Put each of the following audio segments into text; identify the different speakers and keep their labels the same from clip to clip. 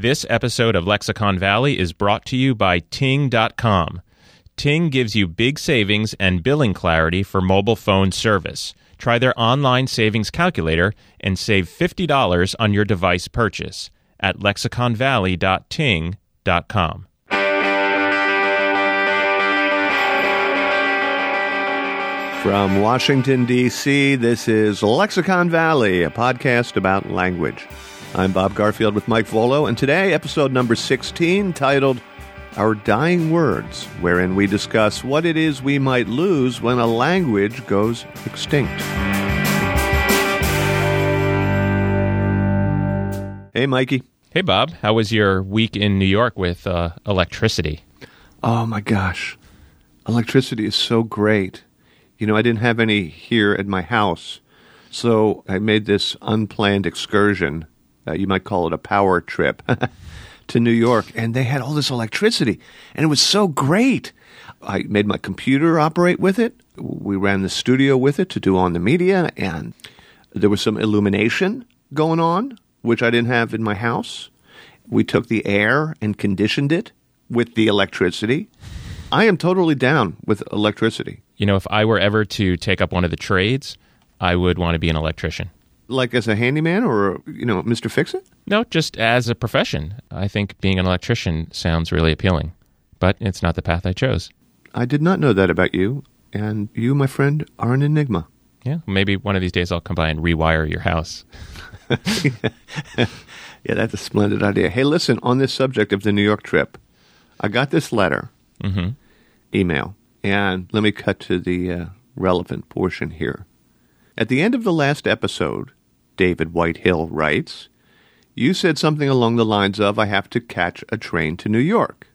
Speaker 1: This episode of Lexicon Valley is brought to you by Ting.com. Ting gives you big savings and billing clarity for mobile phone service. Try their online savings calculator and save $50 on your device purchase at lexiconvalley.ting.com.
Speaker 2: From Washington, D.C., this is Lexicon Valley, a podcast about language. I'm Bob Garfield with Mike Vuolo, and today, episode number 16, titled Our Dying Words, wherein we discuss what it is we might lose when a language goes extinct. Hey, Mikey.
Speaker 1: Hey, Bob. How was your week in New York with uh, electricity?
Speaker 2: Oh, my gosh. Electricity is so great. You know, I didn't have any here at my house, so I made this unplanned excursion. Uh, you might call it a power trip to New York, and they had all this electricity, and it was so great. I made my computer operate with it. We ran the studio with it to do on the media, and there was some illumination going on, which I didn't have in my house. We took the air and conditioned it with the electricity. I am totally down with electricity.
Speaker 1: You know, if I were ever to take up one of the trades, I would want to be an electrician.
Speaker 2: Like as a handyman or, you know, Mr. Fix It?
Speaker 1: No, just as a profession. I think being an electrician sounds really appealing, but it's not the path I chose.
Speaker 2: I did not know that about you, and you, my friend, are an enigma.
Speaker 1: Yeah, maybe one of these days I'll come by and rewire your house.
Speaker 2: Yeah, that's a splendid idea. Hey, listen, on this subject of the New York trip, I got this letter,
Speaker 1: hmm
Speaker 2: email, and let me cut to the uh, relevant portion here. At the end of the last episode, David Whitehill writes, You said something along the lines of, I have to catch a train to New York.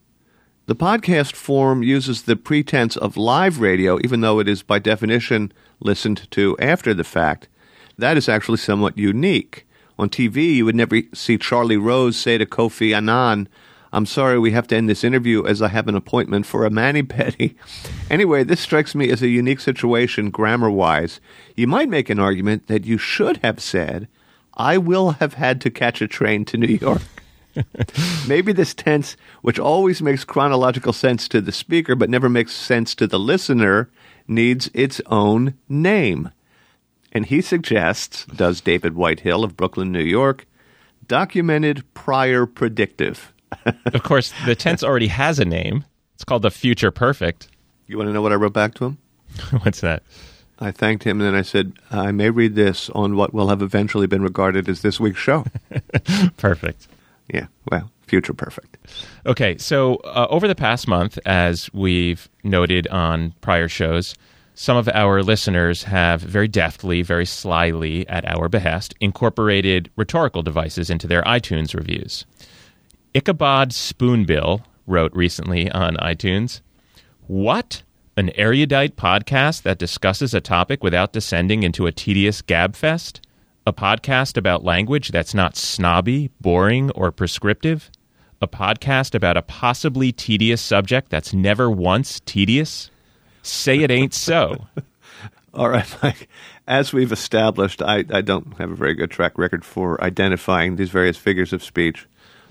Speaker 2: The podcast form uses the pretense of live radio, even though it is by definition listened to after the fact. That is actually somewhat unique. On TV, you would never see Charlie Rose say to Kofi Annan, I'm sorry, we have to end this interview as I have an appointment for a mani pedi. Anyway, this strikes me as a unique situation grammar wise. You might make an argument that you should have said, I will have had to catch a train to New York. Maybe this tense, which always makes chronological sense to the speaker but never makes sense to the listener, needs its own name. And he suggests, does David Whitehill of Brooklyn, New York, documented prior predictive.
Speaker 1: Of course, the tense already has a name. It's called the future perfect.
Speaker 2: You want to know what I wrote back to him?
Speaker 1: What's that?
Speaker 2: I thanked him and then I said, I may read this on what will have eventually been regarded as this week's show.
Speaker 1: Perfect.
Speaker 2: yeah, well, future perfect.
Speaker 1: Okay, so uh, over the past month, as we've noted on prior shows, some of our listeners have very deftly, very slyly, at our behest, incorporated rhetorical devices into their iTunes reviews. Ichabod Spoonbill wrote recently on iTunes What? An erudite podcast that discusses a topic without descending into a tedious gabfest? A podcast about language that's not snobby, boring, or prescriptive? A podcast about a possibly tedious subject that's never once tedious? Say it ain't so.
Speaker 2: All right, Mike. As we've established, I, I don't have a very good track record for identifying these various figures of speech,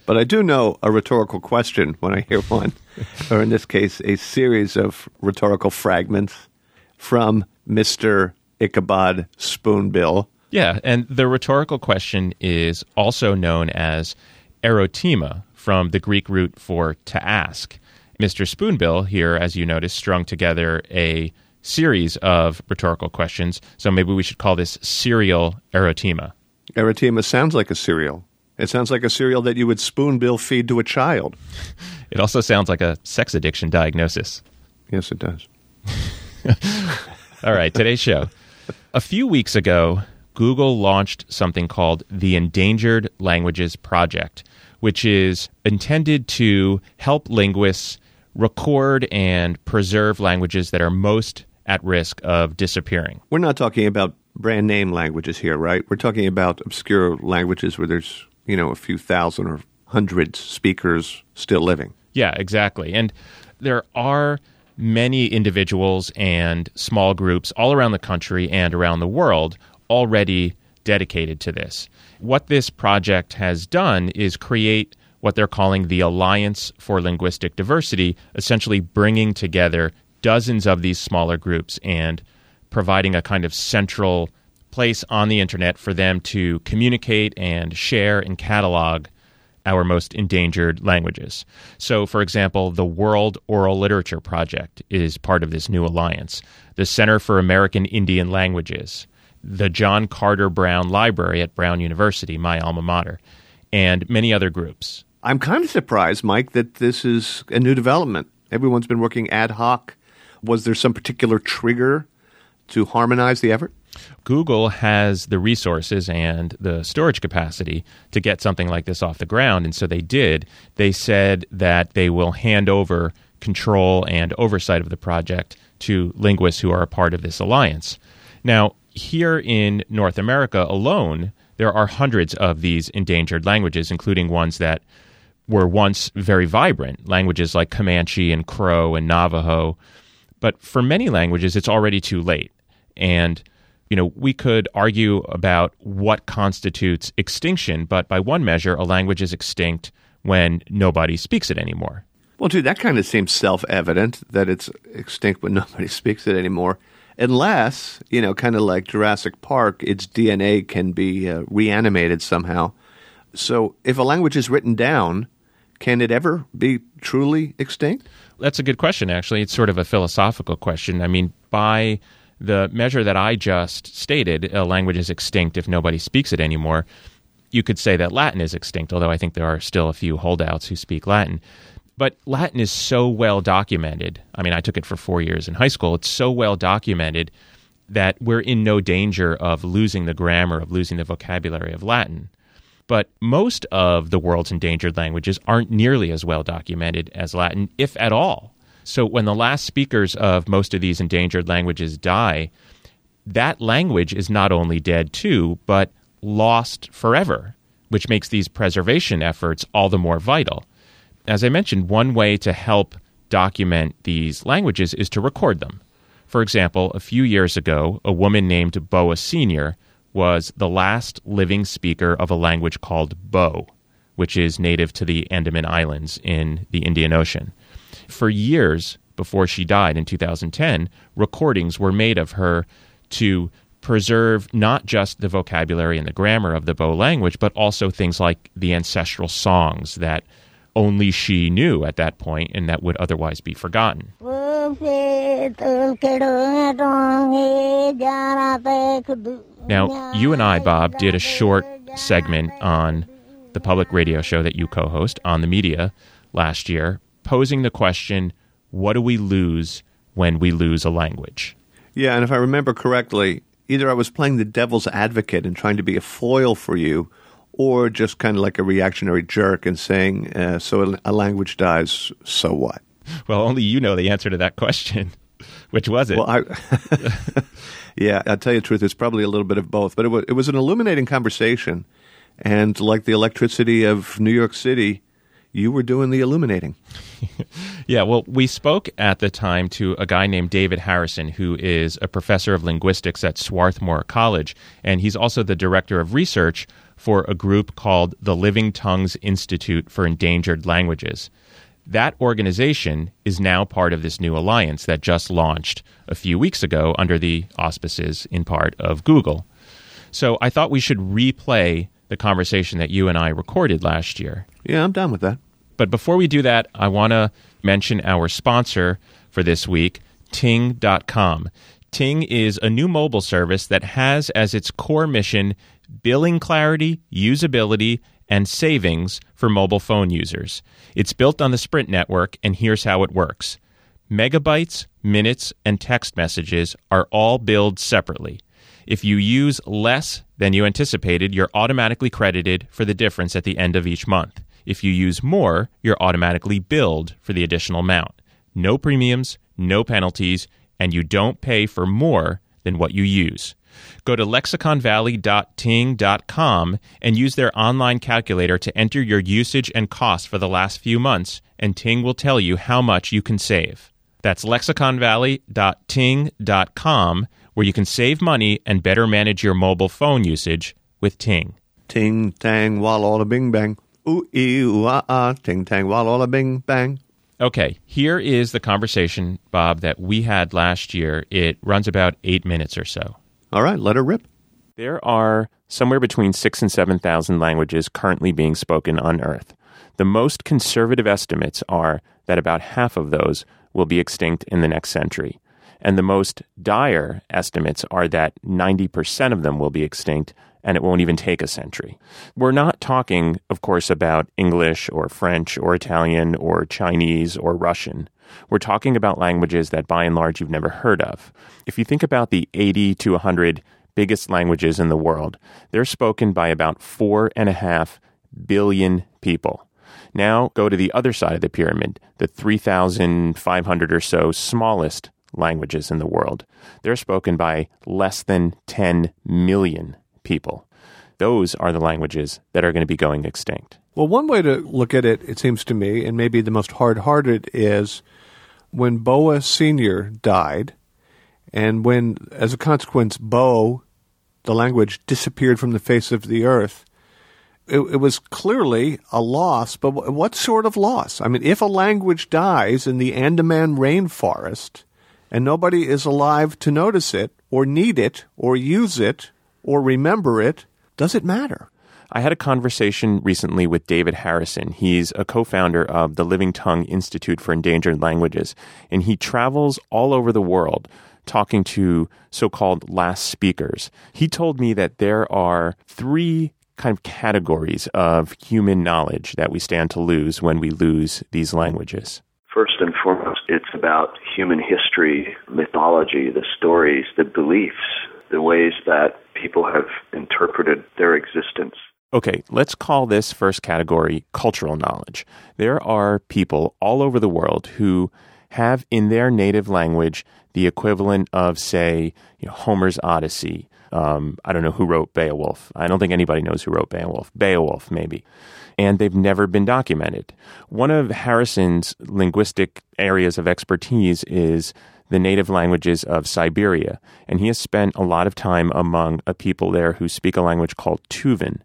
Speaker 2: but I do know a rhetorical question when I hear one, or in this case, a series of rhetorical fragments from Mr. Ichabod Spoonbill.
Speaker 1: Yeah, and the rhetorical question is also known as erotema from the Greek root for to ask. Mr. Spoonbill here, as you notice, strung together a series of rhetorical questions. So maybe we should call this serial erotema.
Speaker 2: Erythema sounds like a cereal. It sounds like a cereal that you would spoonbill feed to a child.
Speaker 1: It also sounds like a sex addiction diagnosis.
Speaker 2: Yes, it does.
Speaker 1: All right, today's show. A few weeks ago, Google launched something called the Endangered Languages Project, which is intended to help linguists record and preserve languages that are most at risk of disappearing.
Speaker 2: We're not talking about brand name languages here, right? We're talking about obscure languages where there's, you know, a few thousand or hundreds speakers still living.
Speaker 1: Yeah, exactly. And there are many individuals and small groups all around the country and around the world already dedicated to this. What this project has done is create what they're calling the Alliance for Linguistic Diversity, essentially bringing together dozens of these smaller groups and providing a kind of central place on the internet for them to communicate and share and catalog our most endangered languages. So, for example, the World Oral Literature Project is part of this new alliance, the Center for American Indian Languages, the John Carter Brown Library at Brown University, my alma mater, and many other groups.
Speaker 2: I'm kind of surprised, Mike, that this is a new development. Everyone's been working ad hoc. Was there some particular trigger to harmonize the effort?
Speaker 1: Google has the resources and the storage capacity to get something like this off the ground, and so they did. They said that they will hand over control and oversight of the project to linguists who are a part of this alliance. Now, here in North America alone, there are hundreds of these endangered languages, including ones that were once very vibrant, languages like Comanche and Crow and Navajo. But for many languages, it's already too late. And, you know, we could argue about what constitutes extinction, but by one measure, a language is extinct when nobody speaks it anymore.
Speaker 2: Well, dude, that kind of seems self evident that it's extinct when nobody speaks it anymore. Unless, you know, kind of like Jurassic Park, its DNA can be uh, reanimated somehow. So if a language is written down, can it ever be truly extinct?
Speaker 1: That's a good question, actually. It's sort of a philosophical question. I mean, by the measure that I just stated, a language is extinct if nobody speaks it anymore. You could say that Latin is extinct, although I think there are still a few holdouts who speak Latin. But Latin is so well documented. I mean, I took it for four years in high school. It's so well documented that we're in no danger of losing the grammar, of losing the vocabulary of Latin. But most of the world's endangered languages aren't nearly as well documented as Latin, if at all. So when the last speakers of most of these endangered languages die, that language is not only dead too, but lost forever, which makes these preservation efforts all the more vital as I mentioned, one way to help document these languages is to record them. For example, a few years ago, a woman named Boa Senior was the last living speaker of a language called Bo, which is native to the Andaman Islands in the Indian Ocean. For years before she died in 2010, recordings were made of her to preserve not just the vocabulary and the grammar of the Bo language, but also things like the ancestral songs that only she knew at that point and that would otherwise be forgotten. Now, you and I, Bob, did a short segment on the public radio show that you co host on the media last year, posing the question what do we lose when we lose a language?
Speaker 2: Yeah, and if I remember correctly, either I was playing the devil's advocate and trying to be a foil for you, or just kind of like a reactionary jerk and saying, uh, so a language dies, so what?
Speaker 1: Well, only you know the answer to that question. Which was it?
Speaker 2: Well, I, yeah, I'll tell you the truth. It's probably a little bit of both, but it was, it was an illuminating conversation. And like the electricity of New York City, you were doing the illuminating.
Speaker 1: yeah, well, we spoke at the time to a guy named David Harrison, who is a professor of linguistics at Swarthmore College, and he's also the director of research for a group called the Living Tongues Institute for Endangered Languages. That organization is now part of this new alliance that just launched a few weeks ago under the auspices, in part, of Google. So I thought we should replay the conversation that you and I recorded last year.
Speaker 2: Yeah, I'm done with that.
Speaker 1: But before we do that, I want to mention our sponsor for this week, Ting.com. Ting is a new mobile service that has as its core mission billing clarity, usability, and savings for mobile phone users. It's built on the Sprint network, and here's how it works megabytes, minutes, and text messages are all billed separately. If you use less than you anticipated, you're automatically credited for the difference at the end of each month. If you use more, you're automatically billed for the additional amount. No premiums, no penalties, and you don't pay for more than what you use. Go to lexiconvalley.ting.com and use their online calculator to enter your usage and cost for the last few months, and Ting will tell you how much you can save. That's lexiconvalley.ting.com, where you can save money and better manage your mobile phone usage with Ting.
Speaker 2: Ting, tang, walla, bing, bang. Ooh, ee, ooh, ah, ah, ting, tang, walla, bing, bang.
Speaker 1: Okay, here is the conversation, Bob, that we had last year. It runs about eight minutes or so.
Speaker 2: All right, let her rip.
Speaker 1: There are somewhere between six and 7,000 languages currently being spoken on Earth. The most conservative estimates are that about half of those will be extinct in the next century. And the most dire estimates are that 90% of them will be extinct and it won't even take a century. We're not talking, of course, about English or French or Italian or Chinese or Russian. We're talking about languages that by and large you've never heard of. If you think about the 80 to 100 biggest languages in the world, they're spoken by about four and a half billion people. Now go to the other side of the pyramid, the 3,500 or so smallest languages in the world. They're spoken by less than 10 million people. Those are the languages that are going to be going extinct.
Speaker 2: Well, one way to look at it, it seems to me, and maybe the most hard hearted, is when Boa Sr. died, and when, as a consequence, Bo, the language, disappeared from the face of the earth. It, it, was clearly a loss, but what sort of loss? I mean, if a language dies in the Andaman rainforest and nobody is alive to notice it, or need it, or use it, or remember it, does it matter?
Speaker 1: I had a conversation recently with David Harrison. He's a co founder of the Living Tongue Institute for Endangered Languages, and he travels all over the world talking to so called last speakers. He told me that there are three kind of categories of human knowledge that we stand to lose when we lose these languages.
Speaker 3: First and foremost, it's about human history, mythology, the stories, the beliefs, the ways that people have interpreted their existence.
Speaker 1: Okay, let's call this first category cultural knowledge. There are people all over the world who have in their native language the equivalent of, say, you know, Homer's Odyssey. Um, I don't know who wrote Beowulf. I don't think anybody knows who wrote Beowulf. Beowulf, maybe. And they've never been documented. One of Harrison's linguistic areas of expertise is the native languages of Siberia, and he has spent a lot of time among a people there who speak a language called Tuvan.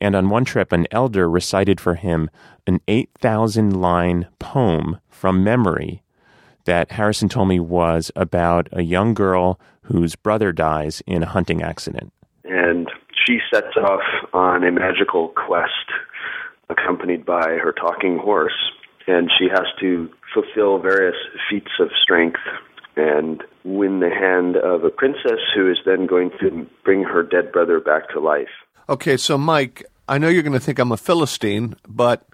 Speaker 1: And on one trip, an elder recited for him an 8,000 line poem from memory that Harrison told me was about a young girl whose brother dies in a hunting accident.
Speaker 3: And she sets off on a magical quest accompanied by her talking horse, and she has to fulfill various feats of strength and win the hand of a princess who is then going to bring her dead brother back to life.
Speaker 2: Okay, so Mike, I know you're going to think I'm a Philistine, but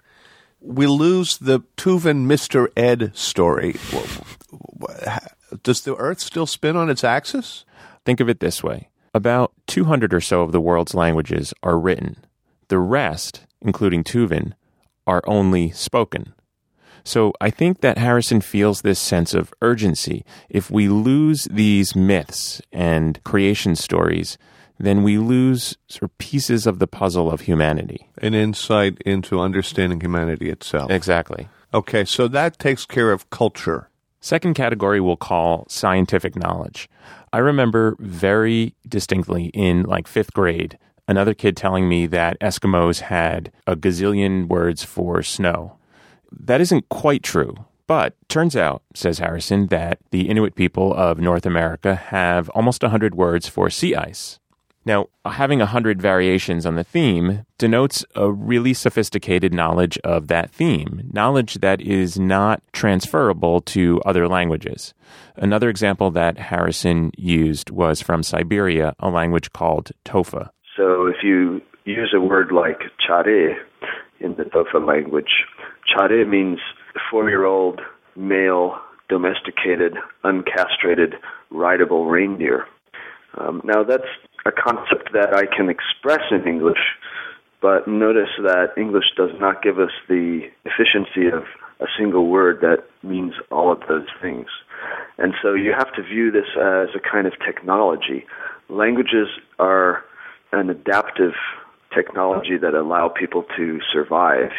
Speaker 2: we lose the Tuvan Mr. Ed story. Does the Earth still spin on its axis?
Speaker 1: Think of it this way about 200 or so of the world's languages are written. The rest, including Tuvan, are only spoken. So I think that Harrison feels this sense of urgency. If we lose these myths and creation stories, then we lose sort of pieces of the puzzle of humanity.
Speaker 2: An insight into understanding humanity itself.
Speaker 1: Exactly.
Speaker 2: Okay, so that takes care of culture.
Speaker 1: Second category we'll call scientific knowledge. I remember very distinctly in like fifth grade another kid telling me that Eskimos had a gazillion words for snow. That isn't quite true. But turns out, says Harrison, that the Inuit people of North America have almost 100 words for sea ice. Now, having 100 variations on the theme denotes a really sophisticated knowledge of that theme, knowledge that is not transferable to other languages. Another example that Harrison used was from Siberia, a language called Tofa.
Speaker 3: So if you use a word like chare in the Tofa language, chare means four year old male domesticated uncastrated rideable reindeer. Um, now that's a concept that I can express in English, but notice that English does not give us the efficiency of a single word that means all of those things. And so you have to view this as a kind of technology. Languages are an adaptive technology that allow people to survive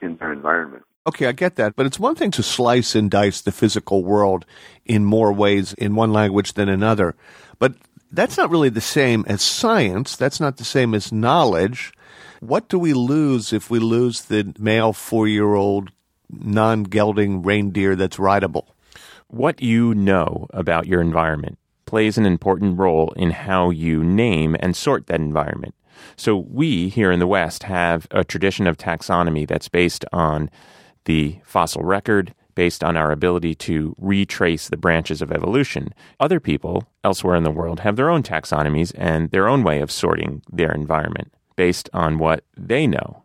Speaker 3: in their environment.
Speaker 2: Okay, I get that, but it's one thing to slice and dice the physical world in more ways in one language than another. But that's not really the same as science. That's not the same as knowledge. What do we lose if we lose the male four year old non gelding reindeer that's rideable?
Speaker 1: What you know about your environment plays an important role in how you name and sort that environment. So, we here in the West have a tradition of taxonomy that's based on the fossil record, based on our ability to retrace the branches of evolution. Other people elsewhere in the world have their own taxonomies and their own way of sorting their environment based on what they know.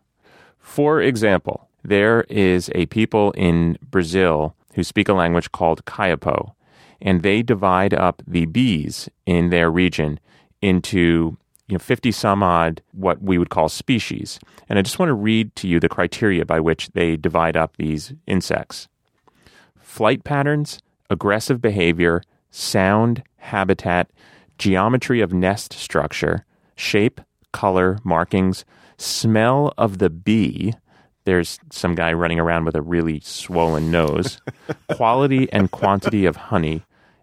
Speaker 1: For example, there is a people in Brazil who speak a language called Kayapo, and they divide up the bees in their region into you know 50 some odd what we would call species. And I just want to read to you the criteria by which they divide up these insects. Flight patterns, aggressive behavior, sound, habitat, geometry of nest structure, shape, color, markings, smell of the bee. There's some guy running around with a really swollen nose. quality and quantity of honey,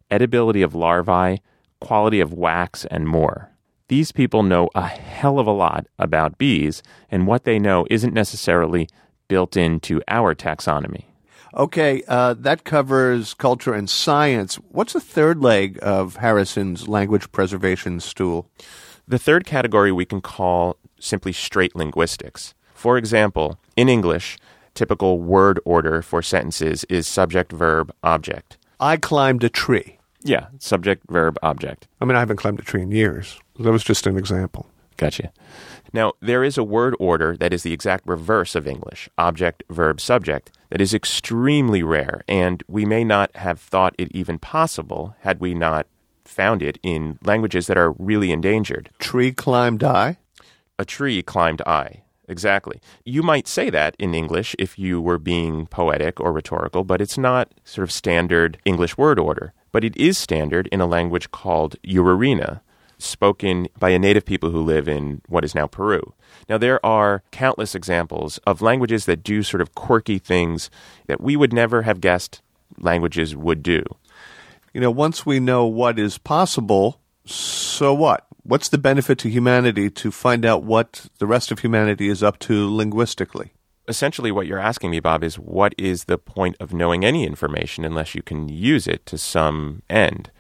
Speaker 1: edibility of larvae, quality of wax, and more. These people know a hell of a lot about bees, and what they know isn't necessarily built into our taxonomy.
Speaker 2: Okay, uh, that covers culture and science. What's the third leg of Harrison's language preservation stool?
Speaker 1: The third category we can call simply straight linguistics. For example, in English, typical word order for sentences is subject, verb, object.
Speaker 2: I climbed a tree.
Speaker 1: Yeah, subject, verb, object.
Speaker 2: I mean, I haven't climbed a tree in years. That was just an example.
Speaker 1: Gotcha. Now, there is a word order that is the exact reverse of English object, verb, subject that is extremely rare, and we may not have thought it even possible had we not found it in languages that are really endangered.
Speaker 2: Tree climbed I?
Speaker 1: A tree climbed I. Exactly. You might say that in English if you were being poetic or rhetorical, but it's not sort of standard English word order. But it is standard in a language called Urarina, spoken by a native people who live in what is now Peru. Now, there are countless examples of languages that do sort of quirky things that we would never have guessed languages would do.
Speaker 2: You know, once we know what is possible, so what? What's the benefit to humanity to find out what the rest of humanity is up to linguistically?
Speaker 1: Essentially, what you're asking me, Bob, is what is the point of knowing any information unless you can use it to some end?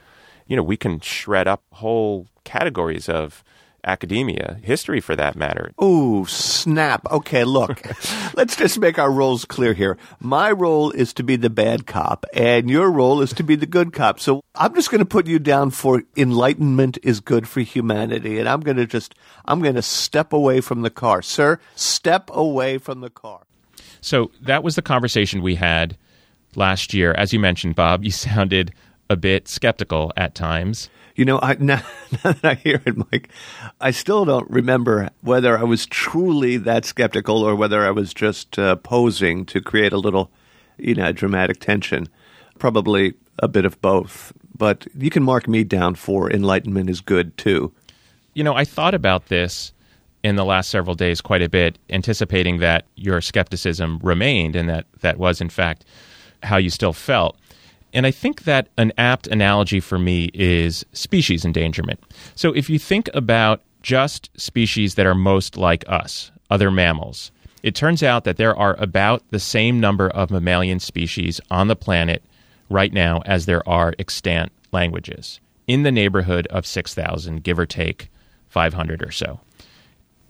Speaker 1: You know, we can shred up whole categories of academia, history for that matter.
Speaker 2: Ooh, snap. Okay, look, let's just make our roles clear here. My role is to be the bad cop, and your role is to be the good cop. So I'm just going to put you down for enlightenment is good for humanity, and I'm going to just, I'm going to step away from the car. Sir, step away from the car.
Speaker 1: So that was the conversation we had last year. As you mentioned, Bob, you sounded a bit skeptical at times.
Speaker 2: You know, I, now, now, that I hear it, Mike, I still don't remember whether I was truly that skeptical or whether I was just uh, posing to create a little, you know, dramatic tension. Probably a bit of both. But you can mark me down for enlightenment is good too.
Speaker 1: You know, I thought about this in the last several days quite a bit, anticipating that your skepticism remained and that that was, in fact, how you still felt. And I think that an apt analogy for me is species endangerment. So if you think about just species that are most like us, other mammals, it turns out that there are about the same number of mammalian species on the planet right now as there are extant languages, in the neighborhood of 6,000, give or take 500 or so.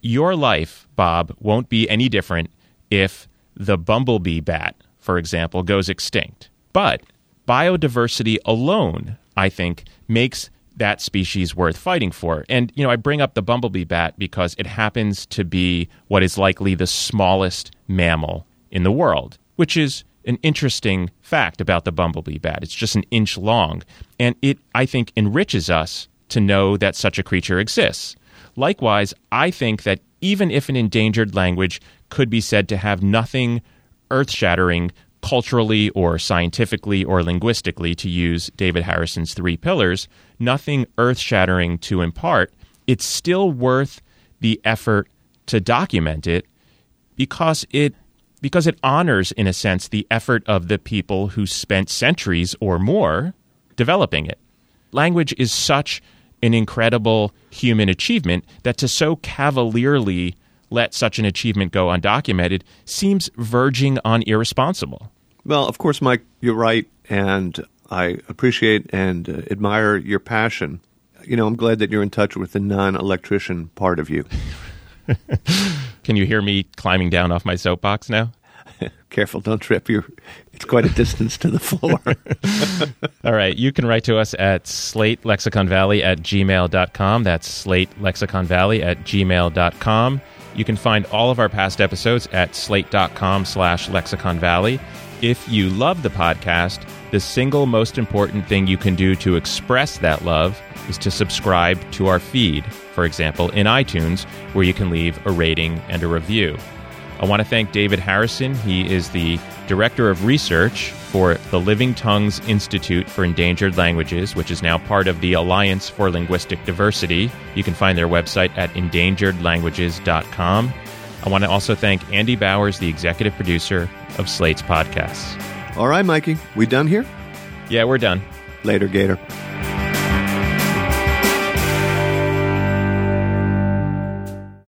Speaker 1: Your life, Bob, won't be any different if the bumblebee bat, for example, goes extinct. But biodiversity alone, I think, makes that species worth fighting for. And, you know, I bring up the bumblebee bat because it happens to be what is likely the smallest mammal in the world, which is an interesting fact about the bumblebee bat. It's just an inch long. And it, I think, enriches us to know that such a creature exists. Likewise, I think that even if an endangered language could be said to have nothing earth shattering culturally or scientifically or linguistically, to use David Harrison's three pillars, nothing earth shattering to impart, it's still worth the effort to document it because it because it honors in a sense the effort of the people who spent centuries or more developing it. Language is such an incredible human achievement that to so cavalierly let such an achievement go undocumented seems verging on irresponsible.
Speaker 2: Well, of course, Mike, you're right, and I appreciate and uh, admire your passion. You know, I'm glad that you're in touch with the non electrician part of you.
Speaker 1: Can you hear me climbing down off my soapbox now?
Speaker 2: Careful, don't trip. You're, it's quite a distance to the floor.
Speaker 1: All right. You can write to us at slate lexicon valley at gmail.com. That's slate lexicon valley at gmail.com. You can find all of our past episodes at slate.com slash lexicon valley. If you love the podcast, the single most important thing you can do to express that love is to subscribe to our feed, for example, in iTunes, where you can leave a rating and a review. I want to thank David Harrison. He is the Director of Research for the Living Tongues Institute for Endangered Languages, which is now part of the Alliance for Linguistic Diversity. You can find their website at endangeredlanguages.com. I want to also thank Andy Bowers, the executive producer of Slate's podcasts.
Speaker 2: All right, Mikey, we done here?
Speaker 1: Yeah, we're done.
Speaker 2: Later, Gator.